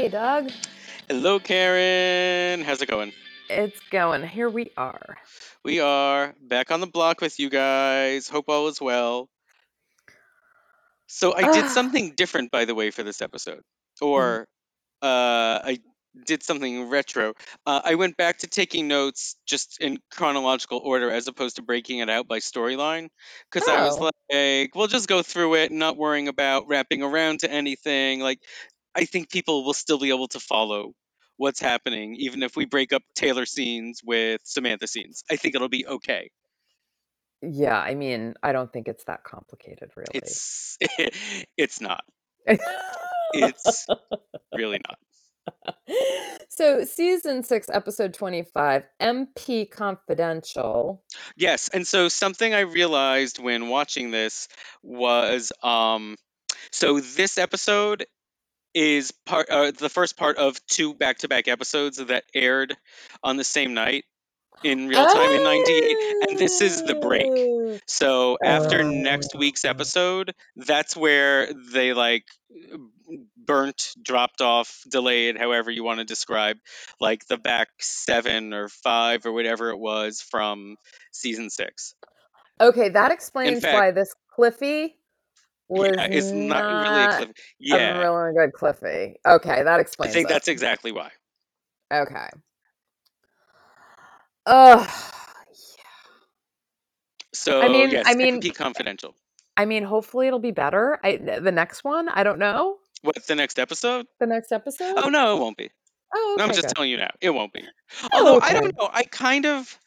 Hey, Doug. Hello, Karen. How's it going? It's going. Here we are. We are back on the block with you guys. Hope all is well. So I did Ah, something different, by the way, for this episode, or uh, I did something retro. Uh, I went back to taking notes just in chronological order, as opposed to breaking it out by storyline, because I was Oh, like, we'll just go through it, not worrying about wrapping around to anything. Like, I think people will still be able to follow what's happening, even if we break up Taylor scenes with Samantha scenes. I think it'll be okay. yeah. I mean, I don't think it's that complicated, really. It's it's not. It's really not. so, season six, episode 25, MP Confidential. Yes, and so something I realized when watching this was um so this episode is part uh, the first part of two back-to-back episodes that aired on the same night in real time in 98 and this is the break. Oh, So after next oh. week's episode, that's where they like burnt, dropped off, delayed, however you want to describe, like the back seven or five or whatever it was from season six. Okay, that explains fact, why this Cliffy was yeah, it's not really a not cliff. a really good Cliffy. Okay, that explains. I think it. that's exactly why. Okay. Ugh. Yeah. So I mean, yes, I mean, MP Confidential. I mean, hopefully it'll be better. I the next one, I don't know. What's the next episode? The next episode? Oh no, it won't be. Oh, No, I'm just good. telling you now, it won't be. Although oh, I Okay. don't know, I kind of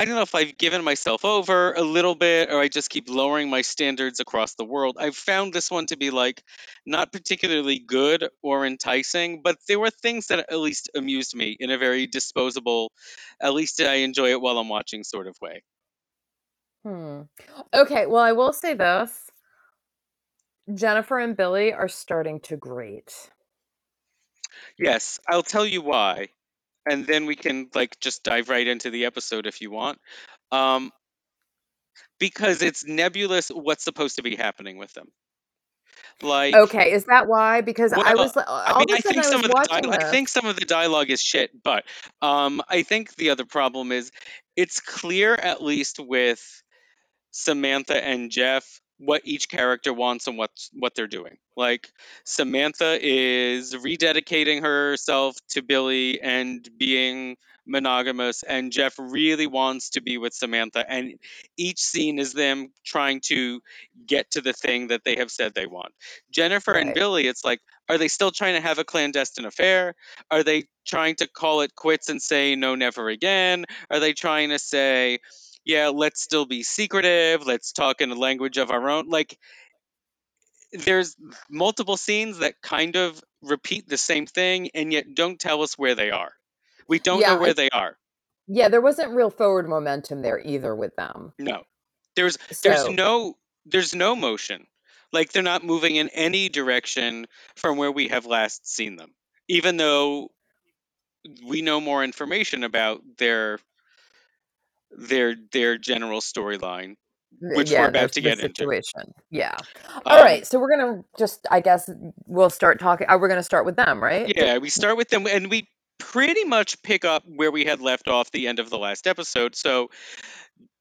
I don't know if I've given myself over a little bit or I just keep lowering my standards across the world. I've found this one to be like not particularly good or enticing, but there were things that at least amused me in a very disposable, at least I enjoy it while I'm watching sort of way. Hmm. Okay, well, I will say this. Jennifer and Billy are starting to grate. Yes, I'll tell you why. And then we can like just dive right into the episode if you want. Um because it's nebulous what's supposed to be happening with them. Like Okay, is that why? Because I was li- I all mean, of I think I some of the dialogue, I think some of the dialogue is shit, but um, I think the other problem is it's clear, at least with Samantha and Jeff, what each character wants and what what they're doing. Like Samantha is rededicating herself to Billy and being monogamous, and Jeff really wants to be with Samantha. And each scene is them trying to get to the thing that they have said they want. Jennifer and Billy, it's like, are they still trying to have a clandestine affair? Are they trying to call it quits and say no, never again? Are they trying to say, yeah, let's still be secretive. Let's talk in a language of our own. Like, there's multiple scenes that kind of repeat the same thing and yet don't tell us where they are. We don't Yeah, know where they are. yeah, there wasn't real forward momentum there either with them. No. There's there's no there's no motion. Like they're not moving in any direction from where we have last seen them. Even though we know more information about their their their general storyline, which yeah, we're about to get into. Yeah. All Um, right, so we're gonna just, I guess, we'll start talking. Uh, we're gonna start with them, right? Yeah, we start with them, and we pretty much pick up where we had left off the end of the last episode. So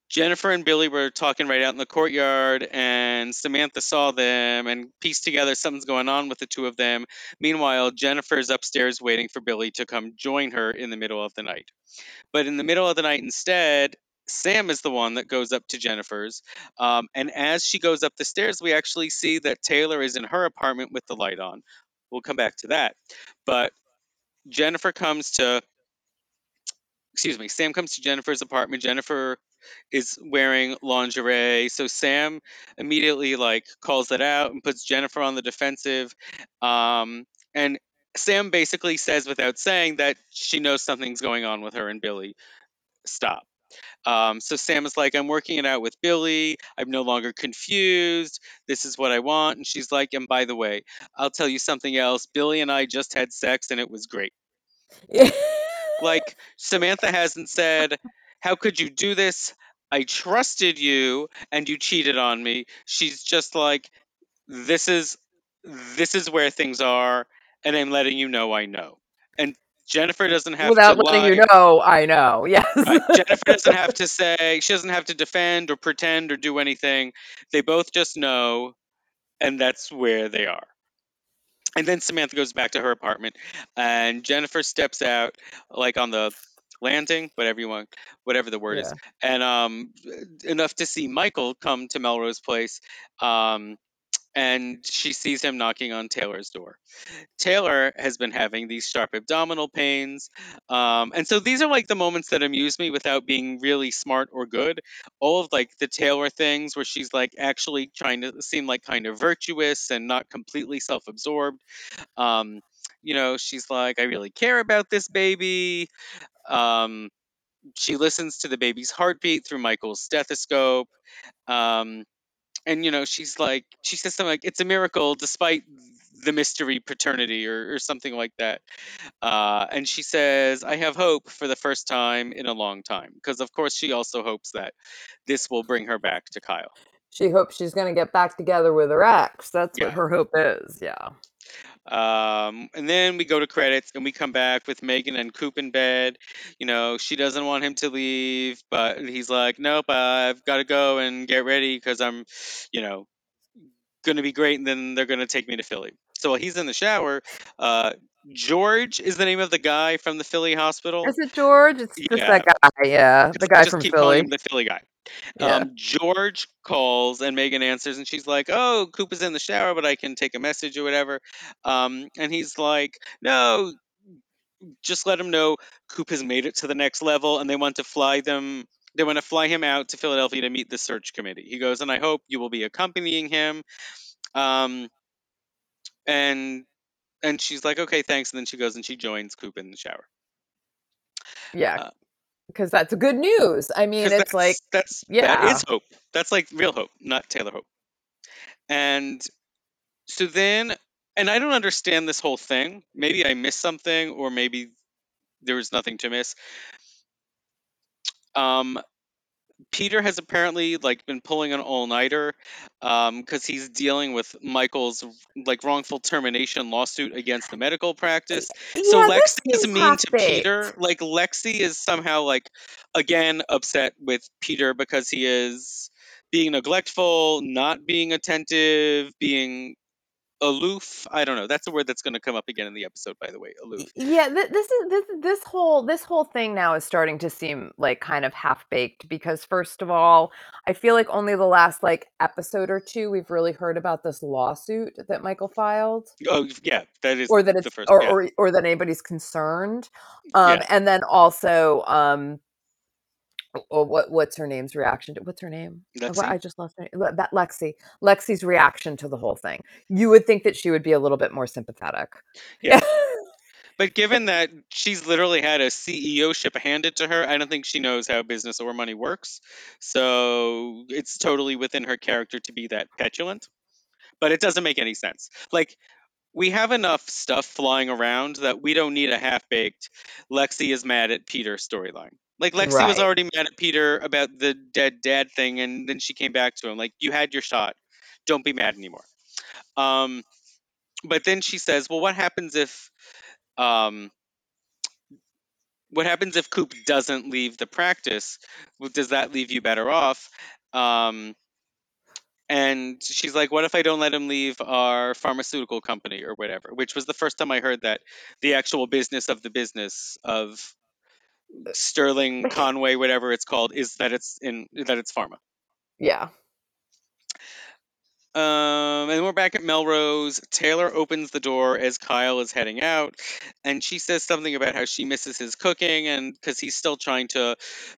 Jennifer and Billy were talking right out in the courtyard, and Samantha saw them and pieced together something's going on with the two of them. Meanwhile, Jennifer's upstairs waiting for Billy to come join her in the middle of the night. But in the middle of the night, instead, Sam is the one that goes up to Jennifer's. Um, and as she goes up the stairs, we actually see that Taylor is in her apartment with the light on. We'll come back to that. But Jennifer comes to, excuse me, Sam comes to Jennifer's apartment. Jennifer is wearing lingerie. So Sam immediately like calls that out and puts Jennifer on the defensive. Um, and Sam basically says without saying that she knows something's going on with her and Billy. Stop. Um, so Sam is like, I'm working it out with Billy. I'm no longer confused. This is what I want. And she's like, and by the way, I'll tell you something else. Billy and I just had sex and it was great. Like, Samantha hasn't said, How could you do this? I trusted you and you cheated on me. She's just like, This is this is where things are and I'm letting you know I know. And Jennifer doesn't have Without to letting lie. you know, I know. Yes. Right. Jennifer doesn't have to say, she doesn't have to defend or pretend or do anything. They both just know, and that's where they are. And then Samantha goes back to her apartment, and Jennifer steps out, like on the landing, whatever you want, whatever the word is, and um, enough to see Michael come to Melrose Place, um, and she sees him knocking on Taylor's door. Taylor has been having these sharp abdominal pains. Um, and so these are like the moments that amuse me without being really smart or good. All of like the Taylor things where she's like actually trying to seem like kind of virtuous and not completely self absorbed. Um, you know, she's like, I really care about this baby. Um, she listens to the baby's heartbeat through Michael's stethoscope. Um, and you know she's like she says something like it's a miracle despite the mystery paternity or, or something like that uh, and she says i have hope for the first time in a long time because of course she also hopes that this will bring her back to kyle She hopes she's going to get back together with her ex. That's Yeah. what her hope is. Yeah. Um, and then we go to credits and we come back with Megan and Coop in bed. You know, she doesn't want him to leave, but he's like, nope, I've got to go and get ready because I'm, you know, going to be great. And then they're going to take me to Philly. So while he's in the shower, uh, George is the name of the guy from the Philly hospital. Is it George? It's just Yeah. that guy. Yeah. The guy from Philly. him the Philly guy. Yeah. Um, George calls and Megan answers, and she's like, "Oh, Coop is in the shower, but I can take a message or whatever." Um, and he's like, "No, just let him know Coop has made it to the next level, and they want to fly them. They want to fly him out to Philadelphia to meet the search committee." He goes, "And I hope you will be accompanying him." Um, and and she's like, "Okay, thanks." And then she goes and she joins Coop in the shower. yeah. uh, Because that's good news. I mean, it's like, that's yeah. is hope. That's like real hope, not Taylor Hope. And so then, and I don't understand this whole thing. Maybe I missed something, or maybe there was nothing to miss. Um, Peter has apparently like been pulling an all-nighter um, because he's dealing with Michael's like wrongful termination lawsuit against the medical practice. so yeah, this Lexi is mean to half-baked. Peter. Like Lexi is somehow like again upset with Peter because he is being neglectful, not being attentive, being aloof. I don't know. That's a word that's going to come up again in the episode, by the way. Aloof. Yeah, th- this is this this whole this whole thing now is starting to seem like kind of half baked because first of all, I feel like only the last like episode or two we've really heard about this lawsuit that Michael filed, Oh yeah, that is or that the it's first. or, yeah. or or that anybody's concerned, um, Yeah. and then also um, oh, what what's her name's reaction to what's her name? Oh, Lexi? I just lost her name. That Lexi. Lexi's reaction to the whole thing. You would think that she would be a little bit more sympathetic. Yeah. But given that she's literally had a CEO ship handed to her, I don't think she knows how business or money works. So it's totally within her character to be that petulant. But it doesn't make any sense. Like, we have enough stuff flying around that we don't need a half baked Lexi is mad at Peter storyline. Like, Lexi was already mad at Peter about the dead dad thing, and then she came back to him. Like, you had your shot. Don't be mad anymore. Um, but then she says, well, what happens if. Um, what happens if Coop doesn't leave the practice? Well, Does that leave you better off? Um, and she's like, "What if I don't let him leave our pharmaceutical company or whatever?" Which was the first time I heard that the actual business of the business of Sterling Conway, whatever it's called, is that it's in that it's pharma. Yeah. Um, and we're back at Melrose. Taylor opens the door as Kyle is heading out, and she says something about how she misses his cooking, and because he's still trying to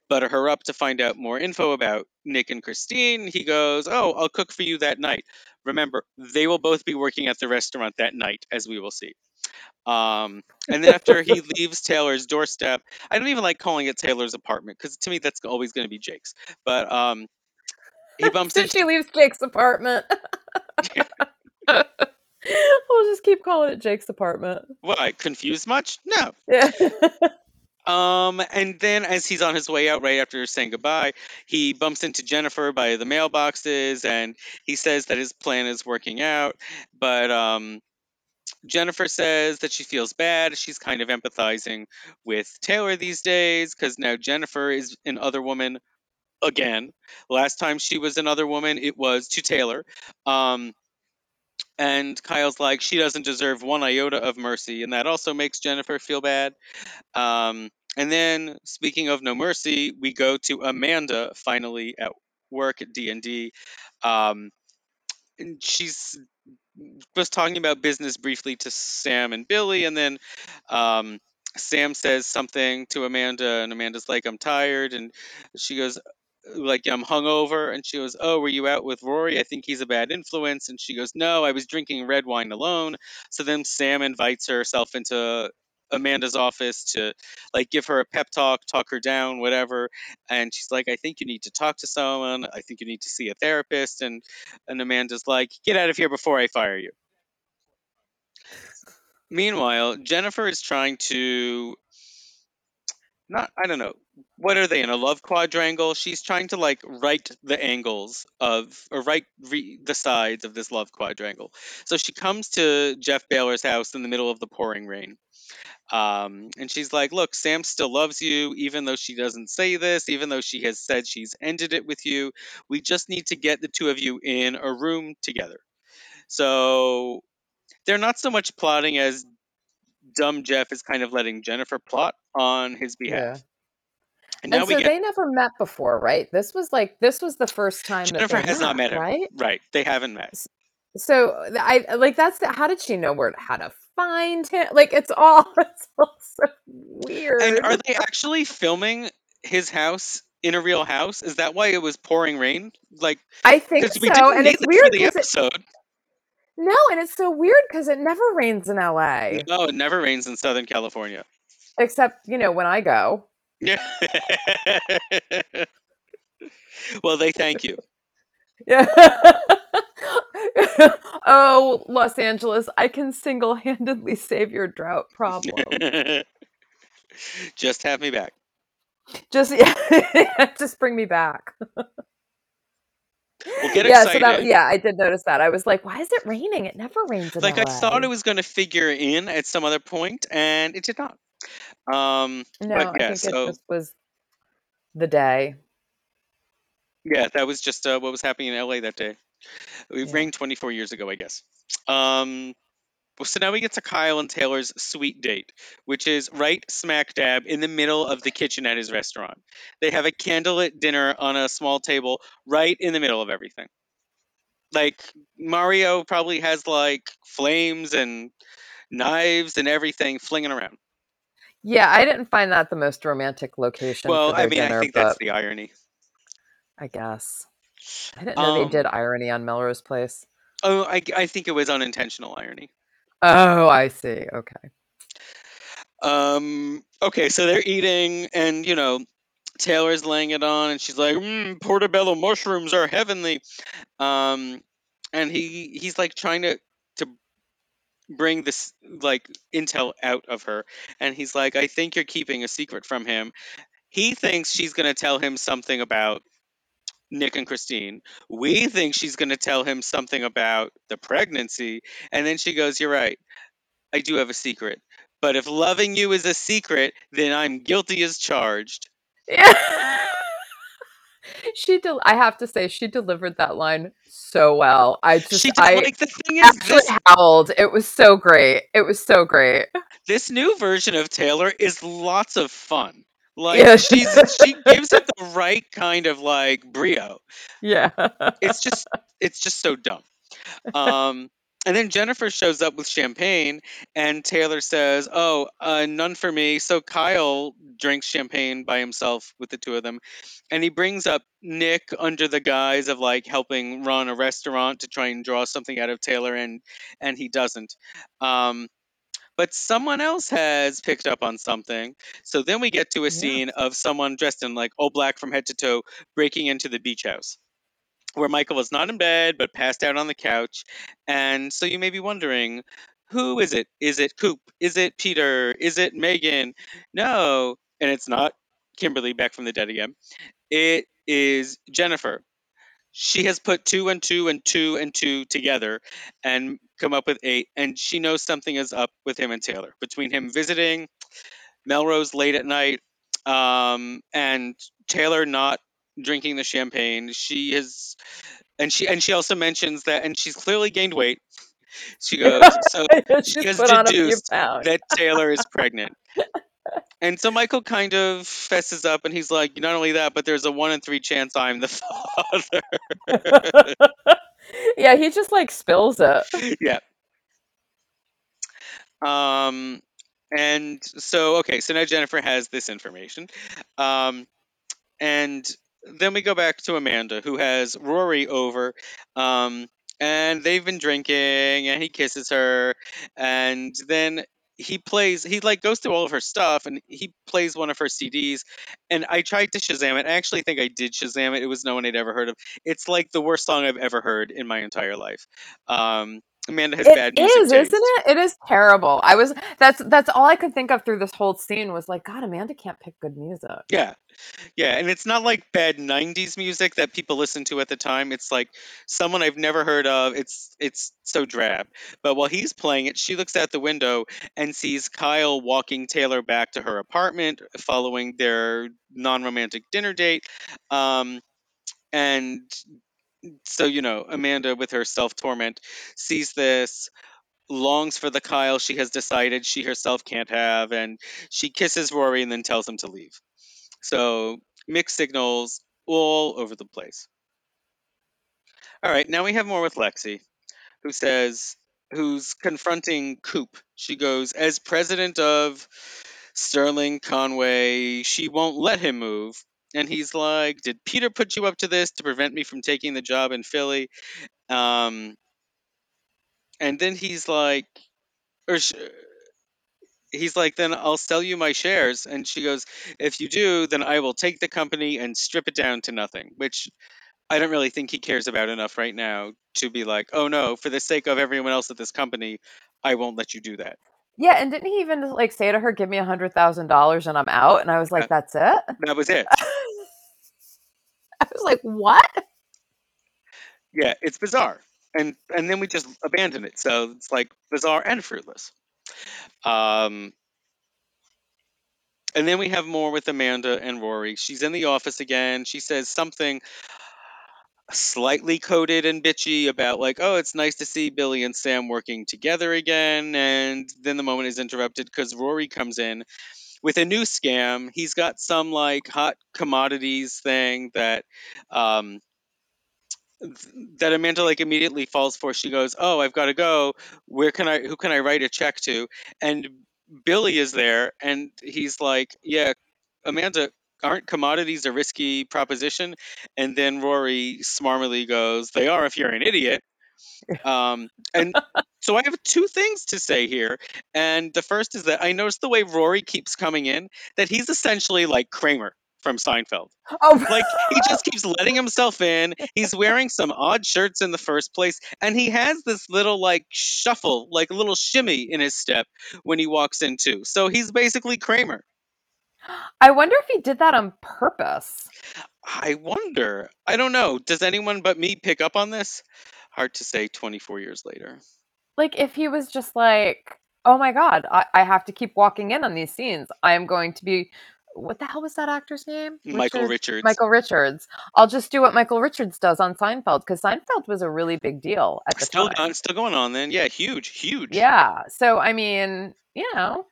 butter her up to find out more info about Nick and Christine. He goes, "Oh, I'll cook for you that night." Remember, they will both be working at the restaurant that night, as we will see. Um, and then after he leaves Taylor's doorstep, I don't even like calling it Taylor's apartment because to me that's always going to be Jake's. But um, he bumps So into she leaves Jake's apartment. we'll just keep calling it Jake's apartment. what? Confused much? No. Yeah. Um, and then as he's on his way out, right after saying goodbye, he bumps into Jennifer by the mailboxes, and he says that his plan is working out. But um, Jennifer says that she feels bad. She's kind of empathizing with Taylor these days because now Jennifer is an other woman again. Last time she was another woman, it was to Taylor. Um, and Kyle's like, she doesn't deserve one iota of mercy, and that also makes Jennifer feel bad. Um, and then, speaking of no mercy, we go to Amanda finally at work at D and D. Um, and she's was talking about business briefly to Sam and Billy, and then um, Sam says something to Amanda, and Amanda's like, "I'm tired," and she goes, "Like I'm hungover," and she goes, "Oh, were you out with Rory? I think he's a bad influence." And she goes, "No, I was drinking red wine alone." So then Sam invites herself into Amanda's office to like give her a pep talk, talk her down, whatever. And she's like, I think you need to talk to someone. I think you need to see a therapist. And and Amanda's like, get out of here before I fire you. Meanwhile, Jennifer is trying to not I don't know. What are they in a love quadrangle? She's trying to like write the angles of or write re- the sides of this love quadrangle. So she comes to Jeff Baylor's house in the middle of the pouring rain. Um, and she's like, Look, Sam still loves you, even though she doesn't say this, even though she has said she's ended it with you. We just need to get the two of you in a room together. So they're not so much plotting as dumb Jeff is kind of letting Jennifer plot on his behalf. Yeah. And now And we so get they never met before, right? This was like this was the first time Jennifer they has not met him. right? Right. They haven't met. So I like that's the, how did she know where how to find him? Like it's all it's all so weird. And are they actually filming his house in a real house? Is that why it was pouring rain? Like, I think we so, didn't and need it's weird for the because it, episode. No, and it's so weird because it never rains in LA No, it never rains in Southern California. except you know when I go. Yeah. well, they thank you. Yeah. oh, Los Angeles, I can single-handedly save your drought problem. Just have me back. Just yeah, just bring me back. Well, get yeah, so that yeah, I did notice that. I was like, why is it raining? It never rains in Like I thought it was going to figure in at some other point, and it did not. Um, No, but I yeah, think it just was the day. yeah, that was just uh, what was happening in LA that day. It Yeah. rained 24 years ago, I guess. Um, well, so now we get to Kyle and Taylor's sweet date, which is right smack dab in the middle of the kitchen at his restaurant. They have a candlelit dinner on a small table right in the middle of everything. Like Mario probably has like flames and knives and everything flinging around. Yeah, I didn't find that the most romantic location Well, I mean, I think that's the irony. I guess. I didn't know they Um, did irony on Melrose Place. oh, I, I think it was unintentional irony. Oh, I see. Okay. Um, okay, so they're eating, and you know, Taylor's laying it on, and she's like, mm, "Portobello mushrooms are heavenly." Um, and he he's like trying to to bring this like intel out of her, and he's like, "I think you're keeping a secret from him." He thinks she's gonna tell him something about Nick and Christine. We think she's gonna tell him something about the pregnancy, and then she goes, "You're right. I do have a secret." But if loving you is a secret, then I'm guilty as charged. Yeah. she del- I have to say she delivered that line so well. I just She did, I like the thing is this howled. It was so great. It was so great. this new version of Taylor is lots of fun. Like Yeah. she's she gives it the right kind of like brio. Yeah. It's just it's just so dumb. Um and then Jennifer shows up with champagne and Taylor says, "Oh, uh, none for me." So Kyle drinks champagne by himself with the two of them. And he brings up Nick under the guise of like helping run a restaurant to try and draw something out of Taylor and and he doesn't. Um but someone else has picked up on something. So then we get to a Yeah. scene of someone dressed in like all black from head to toe breaking into the beach house where Michael is not in bed but passed out on the couch. And so you may be wondering, who is it? Is it Coop? Is it Peter? Is it Megan? No, and it's not Kimberly back from the dead again. It is Jennifer. She has put two and two and two and two together and come up with eight. And she knows something is up with him and Taylor between him visiting Melrose late at night um, and Taylor not drinking the champagne. She is and she and she also mentions that, and she's clearly gained weight. She goes, so she has put on a few deduced that Taylor is pregnant. And so Michael kind of fesses up and he's like, not only that, but there's a one in three chance I'm the father. yeah, he just like spills it. yeah. Um, and so, okay, so now Jennifer has this information. Um, and then we go back to Amanda, who has Rory over. Um, and they've been drinking, and he kisses her. And then he plays, he like goes through all of her stuff, and he plays one of her CDs. And I tried to Shazam it. I actually think I did Shazam it. It was no one I'd ever heard of. It's like the worst song I've ever heard in my entire life. Um, Amanda has It bad music is, taste. isn't it? It is terrible. I was that's that's all I could think of through this whole scene was like, God, Amanda can't pick good music. Yeah. Yeah, and it's not like bad 90s music that people listen to at the time. It's like someone I've never heard of. It's it's so drab. But while he's playing it, she looks out the window and sees Kyle walking Taylor back to her apartment following their non-romantic dinner date. Um and so you know, Amanda with her self-torment sees this longs for the Kyle she has decided she herself can't have, and she kisses Rory and then tells him to leave. So mixed signals all over the place. All right, now we have more with Lexi, who says, who's confronting Coop. She goes, as president of Sterling Conway, she won't let him move. And he's like, Did Peter put you up to this to prevent me from taking the job in Philly? Um, and then he's like, or sh- he's like, then I'll sell you my shares. And she goes, if you do, then I will take the company and strip it down to nothing, which I don't really think he cares about enough right now to be like, oh no, for the sake of everyone else at this company, I won't let you do that. Yeah, and didn't he even like say to her, "Give me a hundred thousand dollars and I'm out"? And I was like, "That's it." That was it. I was like, "What?" Yeah, it's bizarre. And and then we just abandon it. So it's like bizarre and fruitless. Um and then we have more with Amanda and Rory. She's in the office again. She says something slightly coded and bitchy about like, oh, it's nice to see Billy and Sam working together again. And then the moment is interrupted because Rory comes in with a new scam. He's got some like hot commodities thing that um that Amanda like immediately falls for. She goes, "Oh, I've got to go. Where can I? Who can I write a check to?" And Billy is there, and he's like, "Yeah, Amanda, aren't commodities a risky proposition?" And then Rory smarmily goes, "They are if you're an idiot." Um, and so I have two things to say here, and the first is that I noticed the way Rory keeps coming in that he's essentially like Kramer from Seinfeld. Oh, Like he just keeps letting himself in. He's wearing some odd shirts in the first place, and he has this little like shuffle, like a little shimmy in his step when he walks in too. So he's basically Kramer. I wonder if he did that on purpose. I wonder. I don't know. Does anyone but me pick up on this? Hard to say 24 years later. Like if he was just like, "Oh my god, I, I have to keep walking in on these scenes. I am going to be." What the hell was that actor's name? Michael Richard- Richards. Michael Richards. I'll just do what Michael Richards does on Seinfeld because Seinfeld was a really big deal at the still time. still going on then. Yeah, huge, huge. Yeah. So I mean, you know,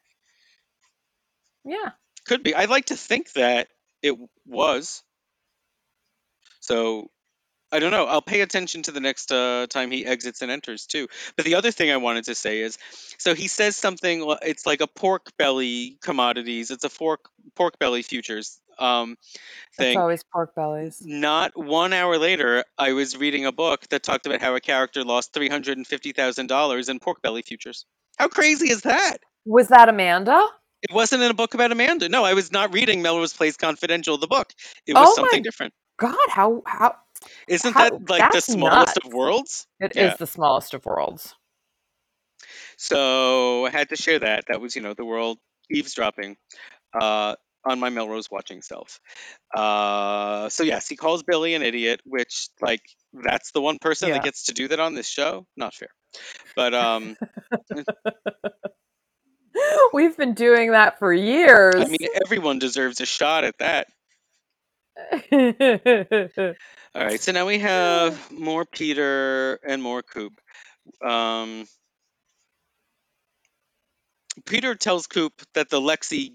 yeah. Could be. I'd like to think that it was. So I don't know. I'll pay attention to the next uh, time he exits and enters too. But the other thing I wanted to say is, so he says something. li- It's like a pork belly commodities. It's a fork pork belly futures um, It's thing. always pork bellies. Not one hour later, I was reading a book that talked about how a character lost three hundred and fifty thousand dollars in pork belly futures. How crazy is that? Was that Amanda? It wasn't in a book about Amanda. No, I was not reading Melrose Place Confidential, the book. It was Oh something my- different. God, how how Isn't How- that like the smallest of worlds? it is Yeah. the smallest of worlds. So I had to share that. That was, you know, the world eavesdropping. Uh, on my Melrose watching self. Uh, so yes, he calls Billy an idiot, which like that's the one person Yeah. that gets to do that on this show. Not fair, but um, We've been doing that for years. I mean everyone deserves a shot at that. All right, so now we have more Peter and more Coop. Um, Peter tells Coop that the Lexi,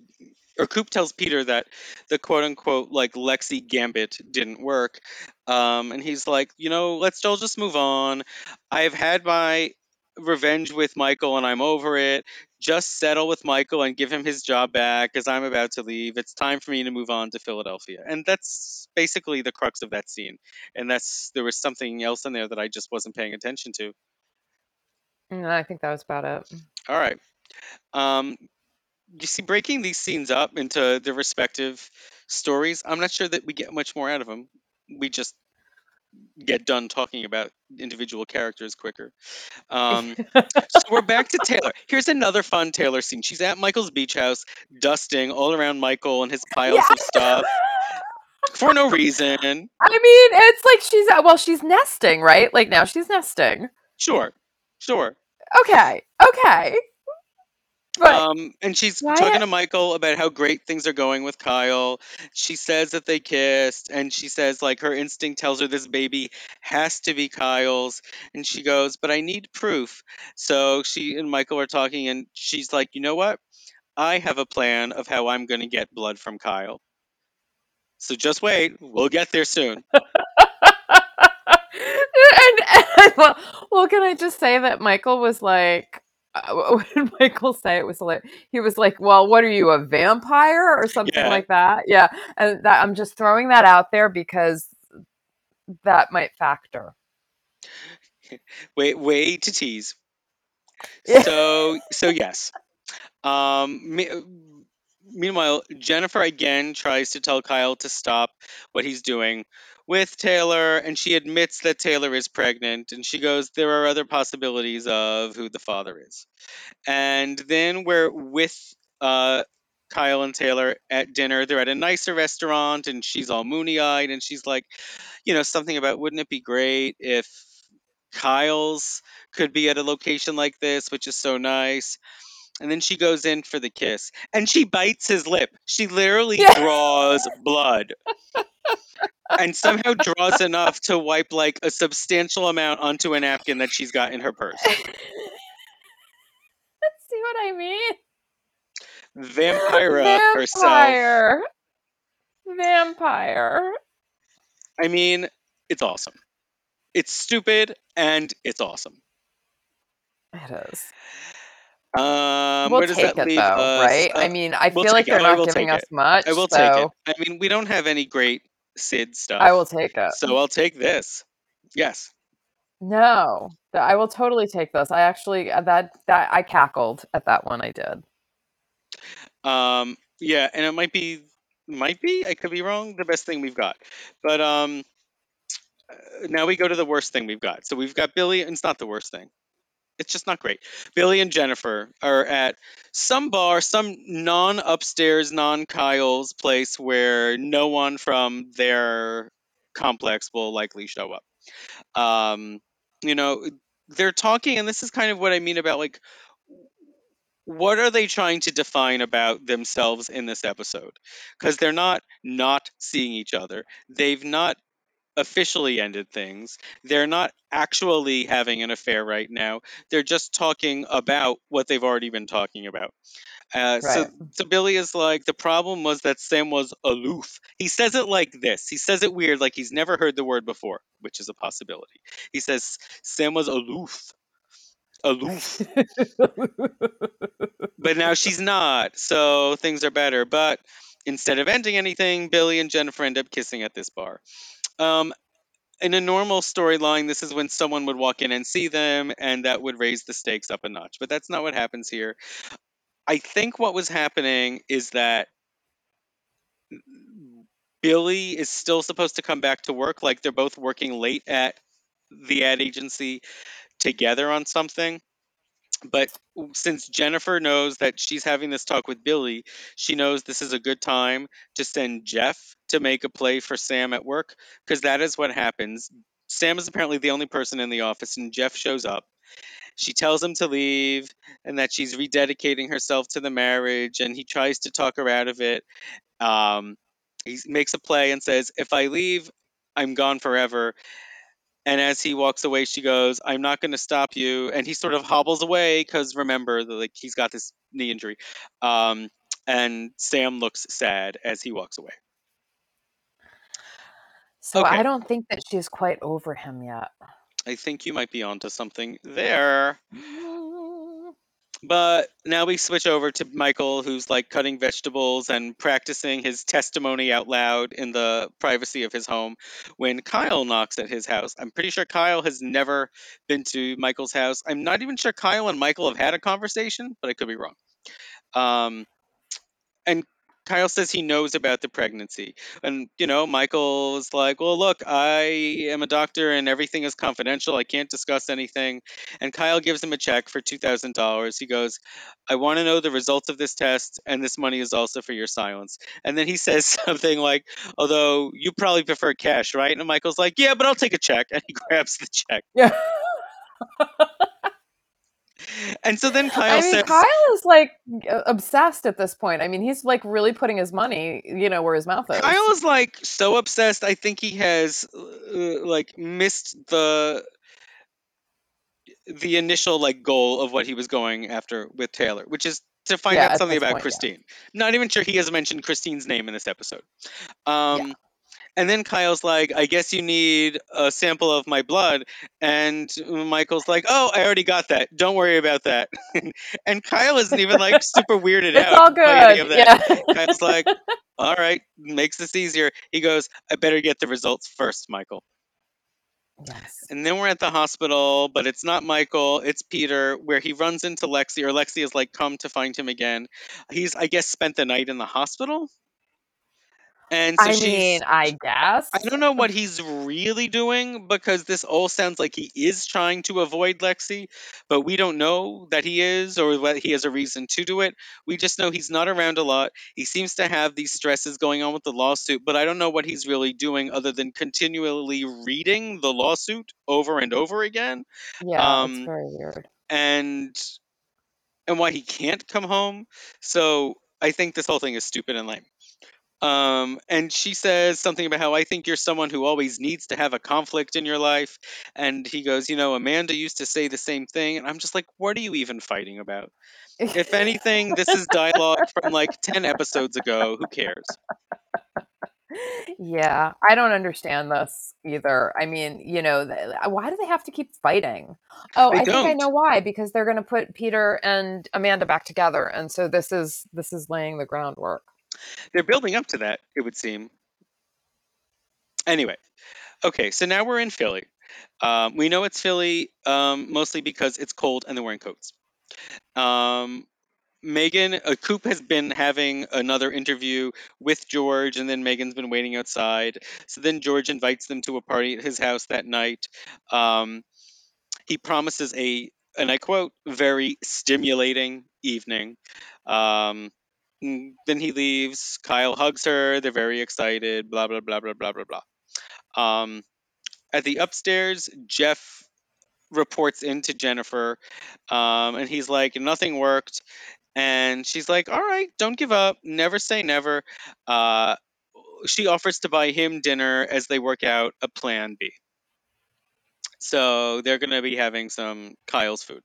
or Coop tells Peter that the quote unquote like Lexi Gambit didn't work. Um, and he's like, you know, let's all just move on. I've had my revenge with Michael and I'm over it. Just settle with Michael and give him his job back because I'm about to leave. It's time for me to move on to Philadelphia. And that's basically the crux of that scene. And that's there was something else in there that I just wasn't paying attention to. Mm, I think that was about it. All right. Um, you see, breaking these scenes up into their respective stories, I'm not sure that we get much more out of them. We just get done talking about individual characters quicker. Um, so we're back to Taylor. Here's another fun Taylor scene. She's at Michael's beach house, dusting all around Michael and his piles Yeah. of stuff for no reason. I mean, it's like she's well, she's nesting, right? Like now she's nesting. Sure, sure. Okay, okay. But Um, and she's Why- talking to Michael about how great things are going with Kyle. She says that they kissed, and she says like her instinct tells her this baby has to be Kyle's, and she goes, "But I need proof." So she and Michael are talking, and she's like, "You know what? I have a plan of how I'm going to get blood from Kyle. So just wait, we'll get there soon." and, and well, well, can I just say that Michael was like, what did Michael say? It was like he was like, "Well, what are you, a vampire or something Yeah. like that?" Yeah, and that I'm just throwing that out there because that might factor. Wait, wait to tease. Yeah. So, so yes. Um, meanwhile, Jennifer again tries to tell Kyle to stop what he's doing with Taylor, and she admits that Taylor is pregnant, and she goes, "There are other possibilities of who the father is." And then we're with uh, Kyle and Taylor at dinner. They're at a nicer restaurant, and she's all moony-eyed, and she's like, you know, something about, "Wouldn't it be great if Kyle's could be at a location like this, which is so nice?" And then she goes in for the kiss, and she bites his lip. She literally Yeah. draws blood. And somehow draws enough to wipe like a substantial amount onto a napkin that she's got in her purse. See what I mean? Vampira herself. Vampire. Vampire. I mean, it's awesome. It's stupid and it's awesome. It is. Um, we'll where does take that it though, us? right? Uh, I mean, I we'll feel like it. they're not giving us it. much. I will so take it. I mean, we don't have any great Sid stuff. I will take it. So I'll take this. Yes. No, I will totally take this. I actually uh, that that I cackled at that one. I did. Um, yeah, and it might be, might be, I could be wrong, the best thing we've got. But um, uh, now we go to the worst thing we've got. So we've got Billy, and it's not the worst thing. It's just not great. Billy and Jennifer are at some bar, some non upstairs, non Kyle's place where no one from their complex will likely show up. Um, you know, they're talking, and this is kind of what I mean about like, what are they trying to define about themselves in this episode? Because they're not not seeing each other. They've not officially ended things. They're not actually having an affair right now. They're just talking about what they've already been talking about. Uh, So, so Billy is like, the problem was that Sam was aloof. He says it like this. He says it weird, like he's never heard the word before, which is a possibility. He says Sam was aloof. Aloof. but now she's not, so things are better. But instead of ending anything, Billy and Jennifer end up kissing at this bar. Um, in a normal storyline, this is when someone would walk in and see them, and that would raise the stakes up a notch. But that's not what happens here. I think what was happening is that Billy is still supposed to come back to work. Like they're both working late at the ad agency together on something. but since Jennifer knows that she's having this talk with Billy, she knows this is a good time to send Jeff to make a play for Sam at work because that is what happens. Sam is apparently the only person in the office, and Jeff shows up. She tells him to leave and that she's rededicating herself to the marriage, and he tries to talk her out of it. Um, he makes a play and says, If I leave, I'm gone forever. And as he walks away, she goes, "I'm not going to stop you." And he sort of hobbles away because remember, like he's got this knee injury. Um, and Sam looks sad as he walks away. So okay. I don't think that she's quite over him yet. I think you might be onto something there. But now we switch over to Michael, who's like cutting vegetables and practicing his testimony out loud in the privacy of his home when Kyle knocks at his house. I'm pretty sure Kyle has never been to Michael's house. I'm not even sure Kyle and Michael have had a conversation, but I could be wrong. Um, and Kyle says he knows about the pregnancy. And, you know, Michael's like, well, look, I am a doctor and everything is confidential. I can't discuss anything. And Kyle gives him a check for $2,000. He goes, I want to know the results of this test, and this money is also for your silence. And then he says something like, although you probably prefer cash, right? And Michael's like, yeah, but I'll take a check. And he grabs the check. Yeah. And so then Kyle I mean, says, Kyle is like obsessed at this point. I mean, he's like really putting his money, you know, where his mouth is. Kyle is like so obsessed. I think he has uh, like missed the the initial like goal of what he was going after with Taylor, which is to find yeah, out something about point, Christine. Yeah. Not even sure he has mentioned Christine's name in this episode. Um, yeah. And then Kyle's like, I guess you need a sample of my blood. And Michael's like, Oh, I already got that. Don't worry about that. and Kyle isn't even like super weirded it's out. It's all good. Yeah. Kyle's like, All right, makes this easier. He goes, I better get the results first, Michael. Yes. And then we're at the hospital, but it's not Michael, it's Peter, where he runs into Lexi, or Lexi is like come to find him again. He's, I guess, spent the night in the hospital. And so I mean, I guess. I don't know what he's really doing because this all sounds like he is trying to avoid Lexi, but we don't know that he is or that he has a reason to do it. We just know he's not around a lot. He seems to have these stresses going on with the lawsuit, but I don't know what he's really doing other than continually reading the lawsuit over and over again. Yeah, um, it's very weird. And and why he can't come home. So I think this whole thing is stupid and lame. Um, and she says something about how I think you're someone who always needs to have a conflict in your life. And he goes, You know, Amanda used to say the same thing. And I'm just like, What are you even fighting about? if anything, this is dialogue from like 10 episodes ago. Who cares? Yeah, I don't understand this either. I mean, you know, why do they have to keep fighting? Oh, they I don't. think I know why. Because they're going to put Peter and Amanda back together, and so this is this is laying the groundwork. They're building up to that, it would seem. Anyway, okay, so now we're in Philly. Um, we know it's Philly um, mostly because it's cold and they're wearing coats. Um, Megan, uh, Coop has been having another interview with George, and then Megan's been waiting outside. So then George invites them to a party at his house that night. Um, he promises a, and I quote, very stimulating evening. Um, then he leaves. Kyle hugs her. They're very excited. Blah blah blah blah blah blah blah. Um, at the upstairs, Jeff reports into Jennifer, um, and he's like, "Nothing worked." And she's like, "All right, don't give up. Never say never." Uh, she offers to buy him dinner as they work out a plan B. So they're going to be having some Kyle's food.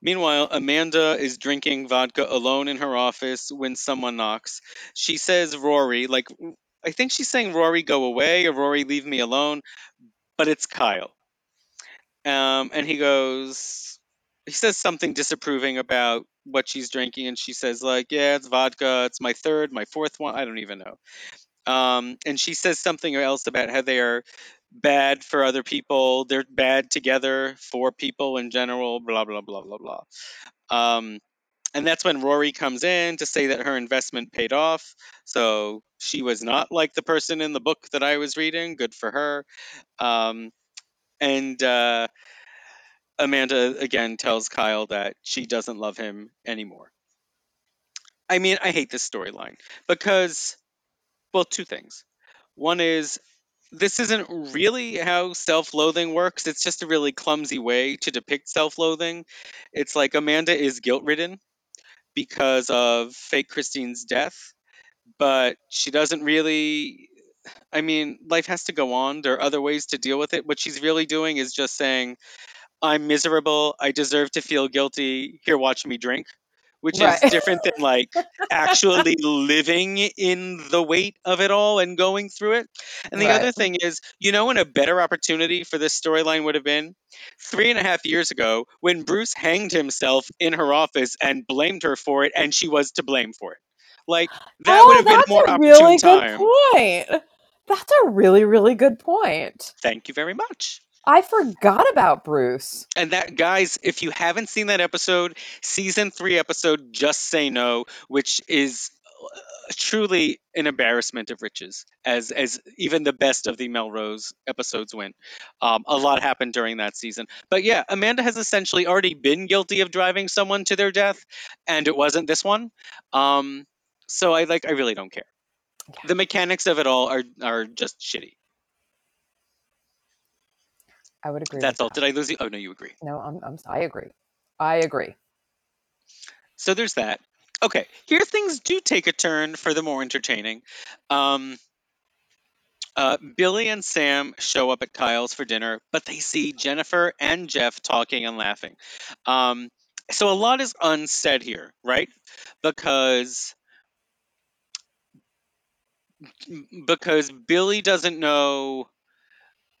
Meanwhile, Amanda is drinking vodka alone in her office when someone knocks. She says, Rory, like, I think she's saying, Rory, go away, or Rory, leave me alone, but it's Kyle. Um, and he goes, he says something disapproving about what she's drinking, and she says, like, yeah, it's vodka, it's my third, my fourth one, I don't even know. Um, and she says something else about how they are bad for other people. They're bad together for people in general. Blah blah blah blah blah. Um, and that's when Rory comes in to say that her investment paid off. So she was not like the person in the book that I was reading. Good for her. Um, and uh, Amanda again tells Kyle that she doesn't love him anymore. I mean, I hate this storyline because, well, two things. One is this isn't really how self loathing works. It's just a really clumsy way to depict self loathing. It's like Amanda is guilt ridden because of fake Christine's death, but she doesn't really. I mean, life has to go on. There are other ways to deal with it. What she's really doing is just saying, I'm miserable. I deserve to feel guilty. Here, watch me drink which Right. is different than like actually living in the weight of it all and going through it. And the Right. other thing is, you know, when a better opportunity for this storyline would have been three and a half years ago when Bruce hanged himself in her office and blamed her for it, and she was to blame for it. Like that oh, would have been more a opportune really good time. point. That's a really, really good point. Thank you very much. I forgot about Bruce. And that, guys, if you haven't seen that episode, season three episode, Just Say No, which is uh, truly an embarrassment of riches, as as even the best of the Melrose episodes went. Um, a lot happened during that season. But yeah, Amanda has essentially already been guilty of driving someone to their death, and it wasn't this one. Um, so I like, I really don't care. Yeah. The mechanics of it all are are just shitty. I would agree. That's all. that. Did I lose you? Oh no, you agree. No, I'm, I'm. I agree. I agree. So there's that. Okay, here things do take a turn for the more entertaining. Um, uh, Billy and Sam show up at Kyle's for dinner, but they see Jennifer and Jeff talking and laughing. Um, so a lot is unsaid here, right? Because because Billy doesn't know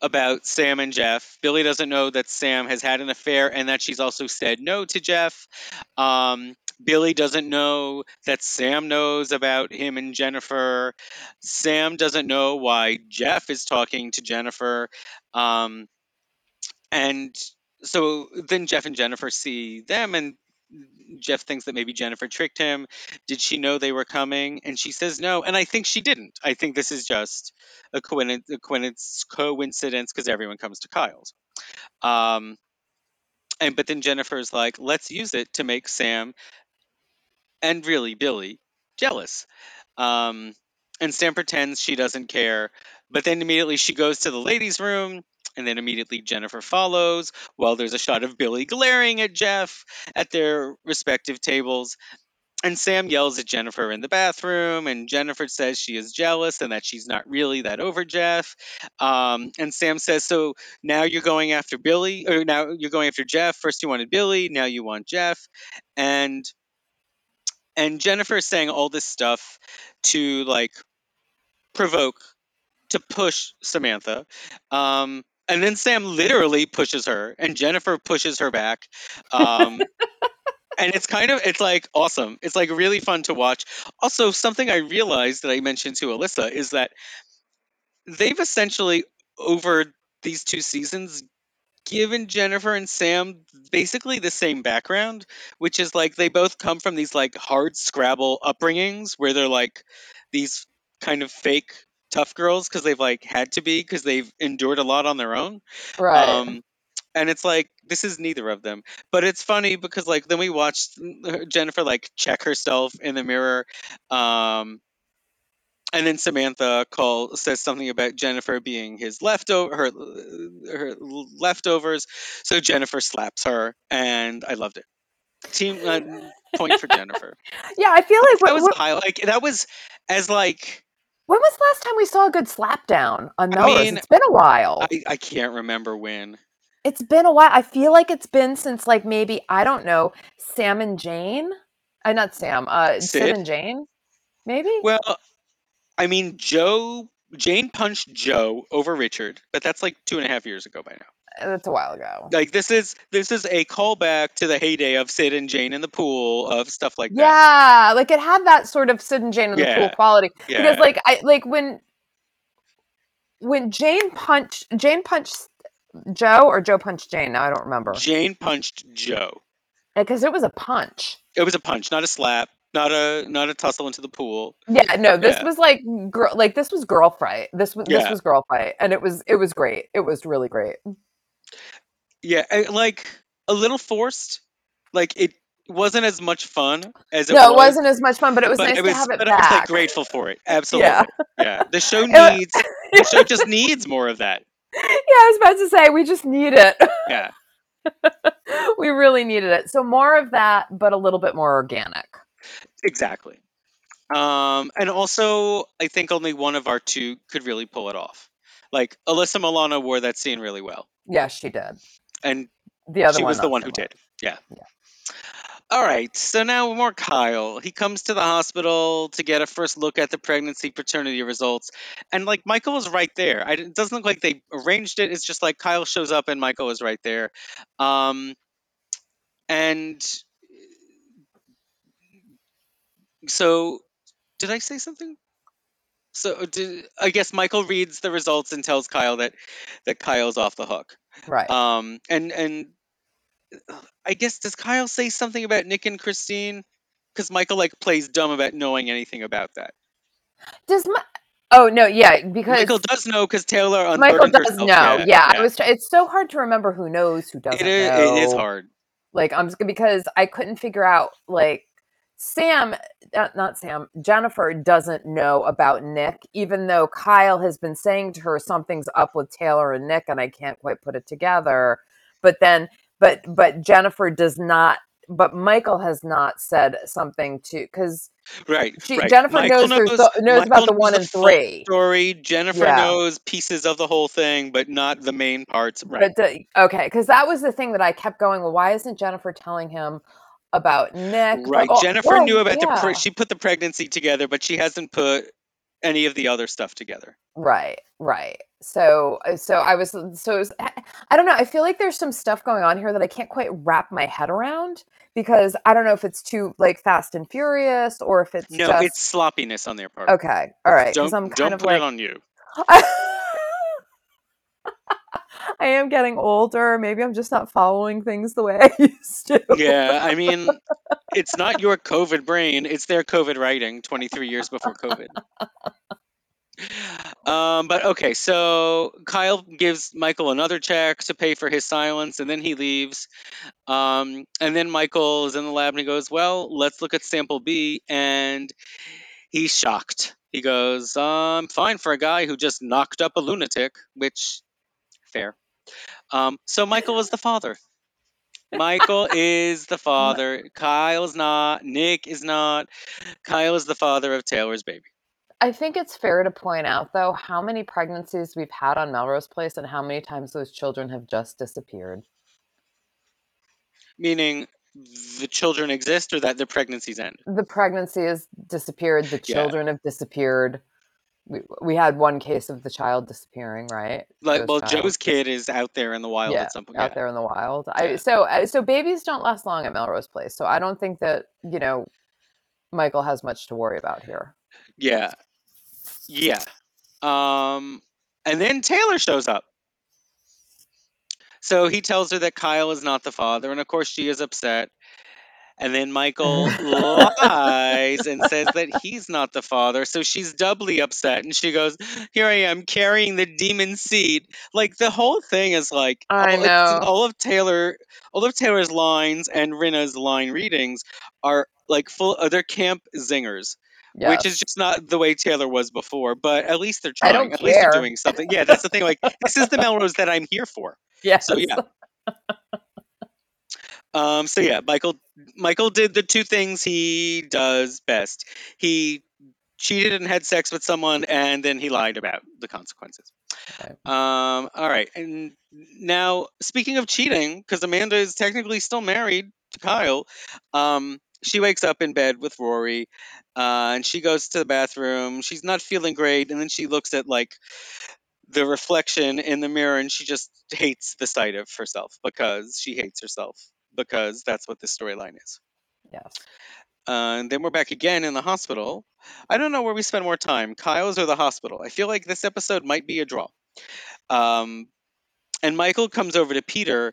about Sam and Jeff. Billy doesn't know that Sam has had an affair and that she's also said no to Jeff. Um, Billy doesn't know that Sam knows about him and Jennifer. Sam doesn't know why Jeff is talking to Jennifer. Um, and so then Jeff and Jennifer see them, and Jeff thinks that maybe Jennifer tricked him. Did she know they were coming? And she says no. And I think she didn't. I think this is just a coincidence, coincidence, because everyone comes to Kyle's. Um, and but then Jennifer's like, let's use it to make Sam and really Billy jealous. Um, and Sam pretends she doesn't care, but then immediately she goes to the ladies' room, and then immediately Jennifer follows. While there's a shot of Billy glaring at Jeff at their respective tables. And Sam yells at Jennifer in the bathroom, and Jennifer says she is jealous and that she's not really that over Jeff. Um, and Sam says, So now you're going after Billy, or now you're going after Jeff. First you wanted Billy, now you want Jeff. And and Jennifer is saying all this stuff to like provoke, to push Samantha. Um, and then Sam literally pushes her, and Jennifer pushes her back. Um, and it's kind of it's like awesome. It's like really fun to watch. Also, something I realized that I mentioned to Alyssa is that they've essentially over these two seasons given Jennifer and Sam basically the same background, which is like they both come from these like hard Scrabble upbringings where they're like these kind of fake tough girls because they've like had to be because they've endured a lot on their own. Right. Um, and it's like this is neither of them, but it's funny because like then we watched Jennifer like check herself in the mirror, um, and then Samantha call says something about Jennifer being his leftover her her leftovers, so Jennifer slaps her, and I loved it. Team uh, point for Jennifer. yeah, I feel like That was what, high, like that was as like when was the last time we saw a good slapdown on I Melrose? mean, it's been a while. I, I can't remember when. It's been a while. I feel like it's been since like maybe I don't know Sam and Jane. Uh, not Sam. Uh, Sid, Sid? and Jane. Maybe. Well, I mean, Jo Jane punched Jo over Richard, but that's like two and a half years ago by now. That's a while ago. Like this is this is a callback to the heyday of Sid and Jane in the pool of stuff like that. Yeah, like it had that sort of Sid and Jane in the pool quality Yeah. because like I like when when Jane punched Jane punched Jo or Jo punched Jane. Now I don't remember Jane punched Jo. because it was a punch. It was a punch, not a slap, not a not a tussle into the pool. Yeah, no, this Yeah. was like girl, like this was girl fight. This was this was girl fight, and it was it was great. It was really great. Yeah, like a little forced. Like it wasn't as much fun as it no, was. it wasn't as much fun, but it was but nice it was, to have it but I was like back. grateful for it. Absolutely. Yeah. Yeah. The show needs the show just needs more of that. yeah, I was about to say we just need it. Yeah. we really needed it. So more of that, but a little bit more organic. Exactly. Um, and also, I think only one of our two could really pull it off. Like Alyssa Milano wore that scene really well, Yes, she did. And The other she was the one who did. Yeah. Yeah. All right. So now more Kyle. He comes to the hospital to get a first look at the pregnancy paternity results, and like Michael was right there. I, it doesn't look like they arranged it. It's just like Kyle shows up and Michael is right there. Um, and so, did I say something? So did, I guess Michael reads the results and tells Kyle that that Kyle's off the hook. Right. Um, and and I guess does Kyle say something about Nick and Christine? Because Michael like plays dumb about knowing anything about that. Does my Oh no, yeah, because Michael does know because Taylor Michael does herself. know. Yeah, Yeah, I was. It's so hard to remember who knows, who doesn't It is, know. it is hard. Like I'm just because I couldn't figure out like Sam, uh, not Sam, Jennifer doesn't know about Nick, even though Kyle has been saying to her something's up with Taylor and Nick, and I can't quite put it together. But then, but but Jennifer does not. But Michael has not said something to because Right. she right. Jennifer Michael knows knows, the, knows about the one and three. story. Jennifer Yeah. knows pieces of the whole thing, but not the main parts. Right. The, okay, because that was the thing that I kept going. Well, why isn't Jennifer telling him about Nick? Right. oh, Jennifer well, knew about the pre- she put the pregnancy together, but she hasn't put any of the other stuff together. Right, right. So, uh, so I was, so it was, I don't know. I feel like there's some stuff going on here that I can't quite wrap my head around because I don't know if it's too like Fast and Furious or if it's No, just it's sloppiness on their part. okay. All right, Don't I'm kind don't of put like it on you. I am getting older. Maybe I'm just not following things the way I used to. Yeah, I mean, it's not your COVID brain; it's their COVID writing. Twenty three years before COVID. Um, but okay, so Kyle gives Michael another check to pay for his silence, and then he leaves. Um, and then Michael is in the lab and he goes, "Well, let's look at sample B," and he's shocked. He goes, "Um, fine for a guy who just knocked up a lunatic," which fair. Um, so Michael is the father. Michael is the father. Kyle is not. Nick is not. Kyle is the father of Taylor's baby. I think it's fair to point out, though, how many pregnancies we've had on Melrose Place and how many times those children have just disappeared. Meaning the children exist or that the pregnancies end. The pregnancy has disappeared. The Yeah. children have disappeared. We, we had one case of the child disappearing, right? Like, Jo's well, child. Jo's kid is out there in the wild yeah, at some point. out Yeah. there in the wild. I so uh, so babies don't last long at Melrose Place, so I don't think that you know Michael has much to worry about here. Yeah. Yeah. Um, and then Taylor shows up. So he tells her that Kyle is not the father, and of course she is upset. And then Michael lies and says that he's not the father, so she's doubly upset. And she goes, "Here I am carrying the demon seed." Like the whole thing is like I all, know. all of Taylor, all of Taylor's lines and Rinna's line readings are like full. Uh, they're camp zingers which is just not the way Taylor was before. But at least they're trying. At least they're doing something. Yeah, that's the thing. Like this is the Melrose that I'm here for. Yeah. So yeah. Um. So yeah, Michael. Michael did the two things he does best. He cheated and had sex with someone, and then he lied about the consequences. Right. Um. All right. And now, speaking of cheating, because Amanda is technically still married to Kyle. Um. She wakes up in bed with Rory, uh, and she goes to the bathroom. She's not feeling great, and then she looks at like the reflection in the mirror, and she just hates the sight of herself because she hates herself because that's what this storyline is. Yes. Uh, and then we're back again in the hospital. I don't know where we spend more time, Kyle's or the hospital. I feel like this episode might be a draw. Um, and Michael comes over to Peter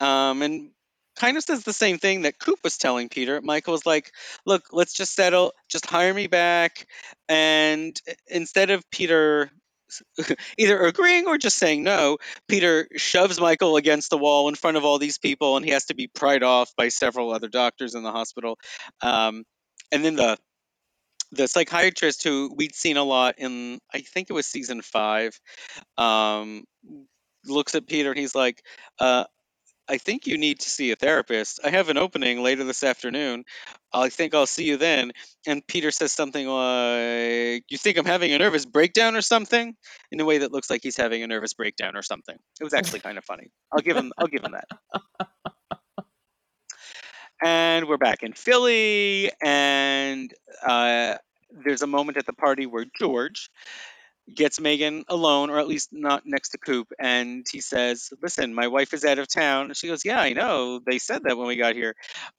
um, and kind of says the same thing that Coop was telling Peter. Michael was like, Look, let's just settle, just hire me back. And instead of Peter either agreeing or just saying no, Peter shoves Michael against the wall in front of all these people, and he has to be pried off by several other doctors in the hospital. Um, and then the the psychiatrist who we'd seen a lot in, I think it was season five, um, looks at Peter and he's like, uh, I think you need to see a therapist. I have an opening later this afternoon. I think I'll see you then. And Peter says something like, You think I'm having a nervous breakdown or something? In a way that looks like he's having a nervous breakdown or something. It was actually kind of funny. I'll give him I'll give him that. And we're back in Philly, and uh, there's a moment at the party where George gets Megan alone, or at least not next to Coop, and he says, "Listen, my wife is out of town." And she goes, "Yeah, I know. They said that when we got here."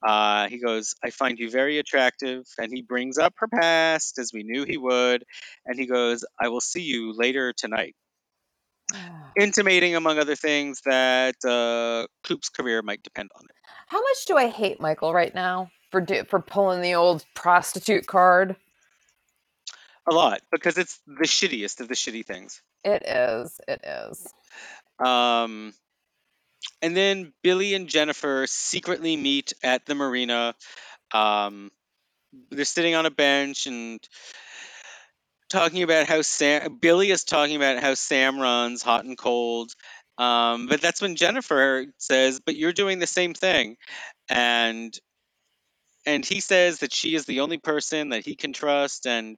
Uh, he goes, "I find you very attractive," and he brings up her past as we knew he would, and he goes, "I will see you later tonight." Intimating, among other things, that uh, Coop's career might depend on it. How much do I hate Michael right now for do, for pulling the old prostitute card? A lot, because it's the shittiest of the shitty things. It is. It is. Um, and then Billy and Jennifer secretly meet at the marina. Um, they're sitting on a bench and talking about how Sam Billy is talking about how Sam runs hot and cold. Um, but that's when Jennifer says, "But you're doing the same thing," and and he says that she is the only person that he can trust, and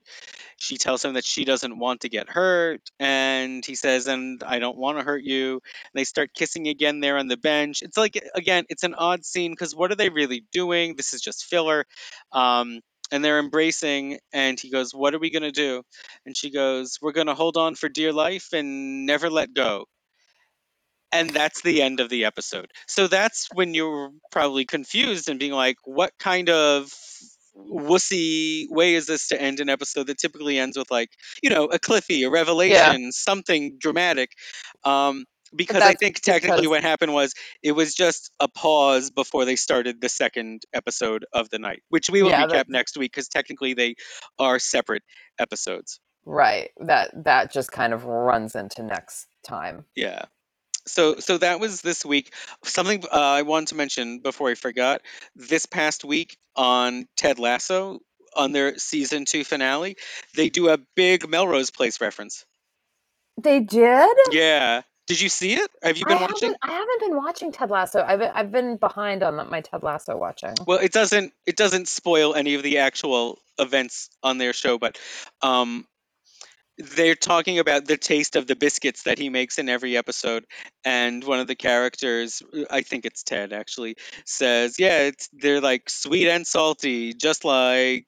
she tells him that she doesn't want to get hurt, and he says, "And I don't want to hurt you." And they start kissing again there on the bench. It's like again, it's an odd scene because what are they really doing? This is just filler. Um, and they're embracing and he goes what are we going to do and she goes we're going to hold on for dear life and never let go and that's the end of the episode so that's when you're probably confused and being like what kind of wussy way is this to end an episode that typically ends with like you know a cliffy a revelation yeah. something dramatic um, because I think technically because... what happened was it was just a pause before they started the second episode of the night, which we will yeah, recap that's... next week because technically they are separate episodes. Right. That that just kind of runs into next time. Yeah. So so that was this week. Something uh, I wanted to mention before I forgot. This past week on Ted Lasso on their season 2 finale, they do a big Melrose Place reference. They did? Yeah. Did you see it? Have you been I watching? I haven't been watching Ted Lasso. I've been, I've been behind on my Ted Lasso watching. Well, it doesn't it doesn't spoil any of the actual events on their show, but um, they're talking about the taste of the biscuits that he makes in every episode, and one of the characters, I think it's Ted, actually says, "Yeah, it's they're like sweet and salty, just like."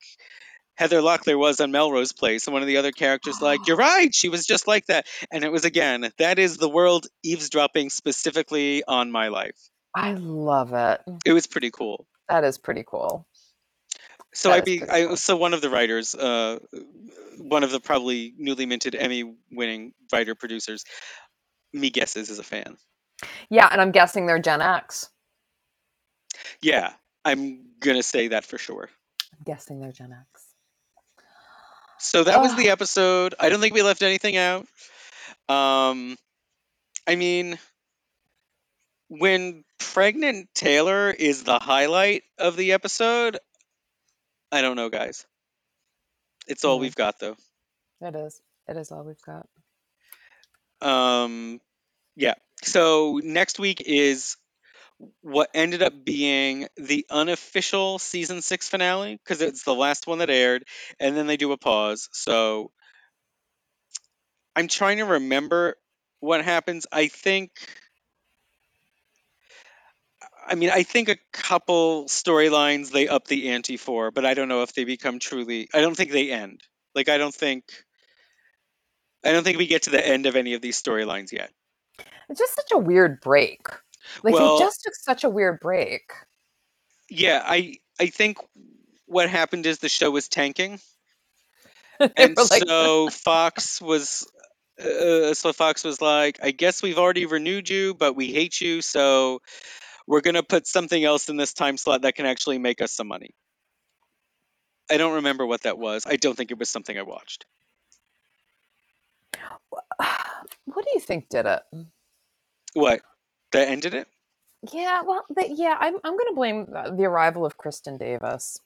Heather Locklear was on Melrose Place, and one of the other characters like, "You're right, she was just like that." And it was again, that is the world eavesdropping specifically on my life. I love it. It was pretty cool. That is pretty cool. So I be I, so one of the writers, uh, one of the probably newly minted Emmy-winning writer producers, me guesses is a fan. Yeah, and I'm guessing they're Gen X. Yeah, I'm gonna say that for sure. I'm guessing they're Gen X. So that was the episode. I don't think we left anything out. Um, I mean, when pregnant Taylor is the highlight of the episode, I don't know, guys. It's all mm-hmm. we've got, though. It is. It is all we've got. Um, yeah. So next week is what ended up being the unofficial season six finale because it's the last one that aired, and then they do a pause. So I'm trying to remember what happens. I think. I mean, I think a couple storylines they up the ante for, but I don't know if they become truly. I don't think they end. Like, I don't think. I don't think we get to the end of any of these storylines yet. It's just such a weird break. Like well, they just took such a weird break. Yeah, I I think what happened is the show was tanking, and like, so Fox was. Uh, so Fox was like, "I guess we've already renewed you, but we hate you, so we're gonna put something else in this time slot that can actually make us some money." I don't remember what that was. I don't think it was something I watched. What do you think did it? What? That ended it? Yeah, well, the, yeah, I'm I'm going to blame the arrival of Kristin Davis.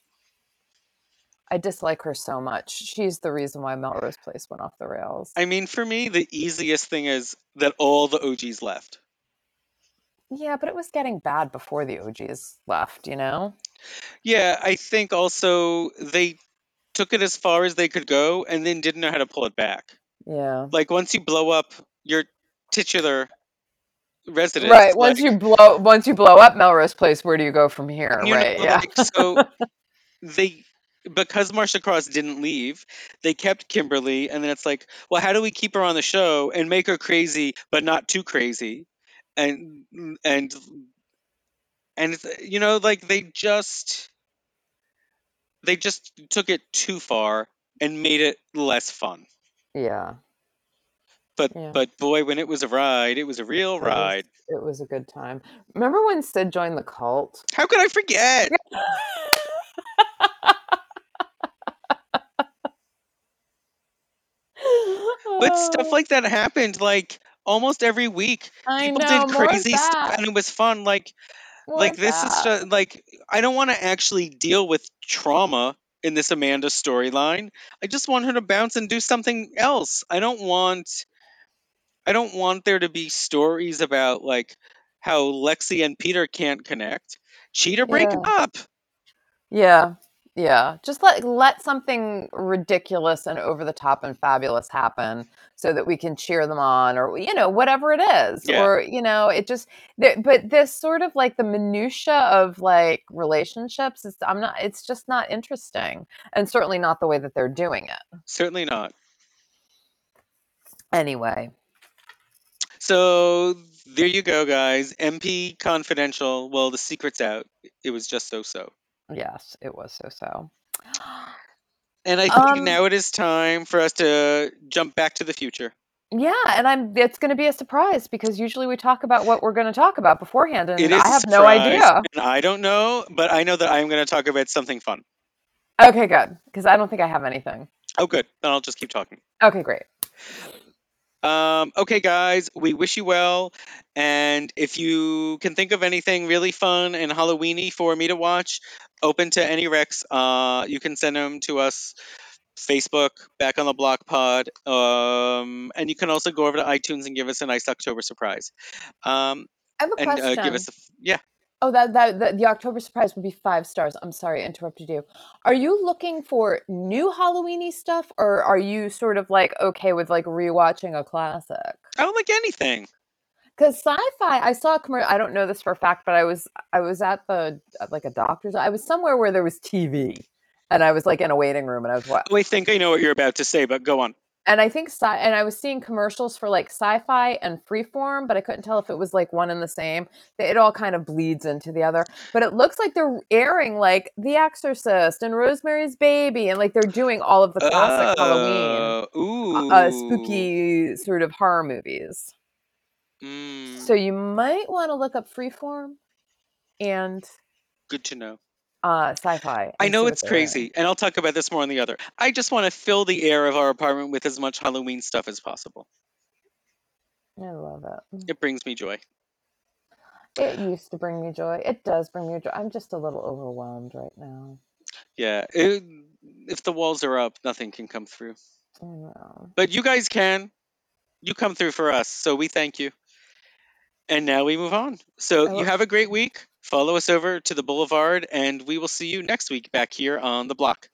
I dislike her so much. She's the reason why Melrose Place went off the rails. I mean, for me, the easiest thing is that all the OGs left. Yeah, but it was getting bad before the OGs left, you know? Yeah, I think also they took it as far as they could go and then didn't know how to pull it back. Yeah. Like once you blow up your titular residence, Right. Once like, you blow once you blow up Melrose Place, where do you go from here? you know, Right. Yeah. like, so they because Marcia Cross didn't leave, they kept Kimberly, and then it's like, well, how do we keep her on the show and make her crazy but not too crazy? And and and you know, like they just they just took it too far and made it less fun. Yeah. But Yeah. but boy, when it was a ride, it was a real It was, ride. it was a good time. Remember when Sid joined the cult? How could I forget? But stuff like that happened like almost every week. I People know, did crazy stuff and it was fun. Like More like this is just like I don't want to actually deal with trauma in this Amanda storyline. I just want her to bounce and do something else. I don't want I don't want there to be stories about like how Lexi and Peter can't connect. Cheater break Yeah. up. Yeah. Yeah. Just let let something ridiculous and over the top and fabulous happen so that we can cheer them on or you know whatever it is Yeah. or you know it just th- but this sort of like the minutia of like relationships is I'm not it's just not interesting and certainly not the way that they're doing it. Certainly not. Anyway, So there you go, guys. MP confidential. Well, the secret's out. It was just so so. Yes, it was so so. And I think Um now it is time for us to jump back to the future. yeah, and I'm it's going to be a surprise because usually we talk about what we're going to talk about beforehand and I have no idea. and I don't know, but I know that I'm going to talk about something fun. Okay, good. Because I don't think I have anything. Oh, good. Then I'll just keep talking. Okay, great. Um, okay, guys, we wish you well. And if you can think of anything really fun and Halloweeny for me to watch, open to any recs, uh, you can send them to us. Facebook, back on the block pod. Um, and you can also go over to iTunes and give us a nice October surprise. Um, I have a and uh, give us question. a, yeah. Oh, that, that that the October surprise would be five stars. I'm sorry, I interrupted you. Are you looking for new Halloweeny stuff, or are you sort of like okay with like rewatching a classic? I don't like anything. Because sci-fi, I saw a commercial. I don't know this for a fact, but I was I was at the at like a doctor's. I was somewhere where there was TV, and I was like in a waiting room, and I was? Oh, I think I know what you're about to say, but go on. And I think sci- and I was seeing commercials for like Syfy and freeform, but I couldn't tell if it was like one and the same. It all kind of bleeds into the other. But it looks like they're airing like The Exorcist and Rosemary's Baby, and like they're doing all of the classic Halloween, Uh, ooh. uh, spooky sort of horror movies. Mm, So you might want to look up freeform and good to know. Uh, Syfy. I know it's crazy, and I'll talk about this more on the other. I just want to fill the air of our apartment with as much Halloween stuff as possible. I love it. It brings me joy. It used to bring me joy. It does bring me joy. I'm just a little overwhelmed right now. Yeah, it, if the walls are up, nothing can come through. I know. But you guys can. You come through for us, so we thank you. And now we move on. So you have a great week. Follow us over to the Boulevard, and we will see you next week back here on the block.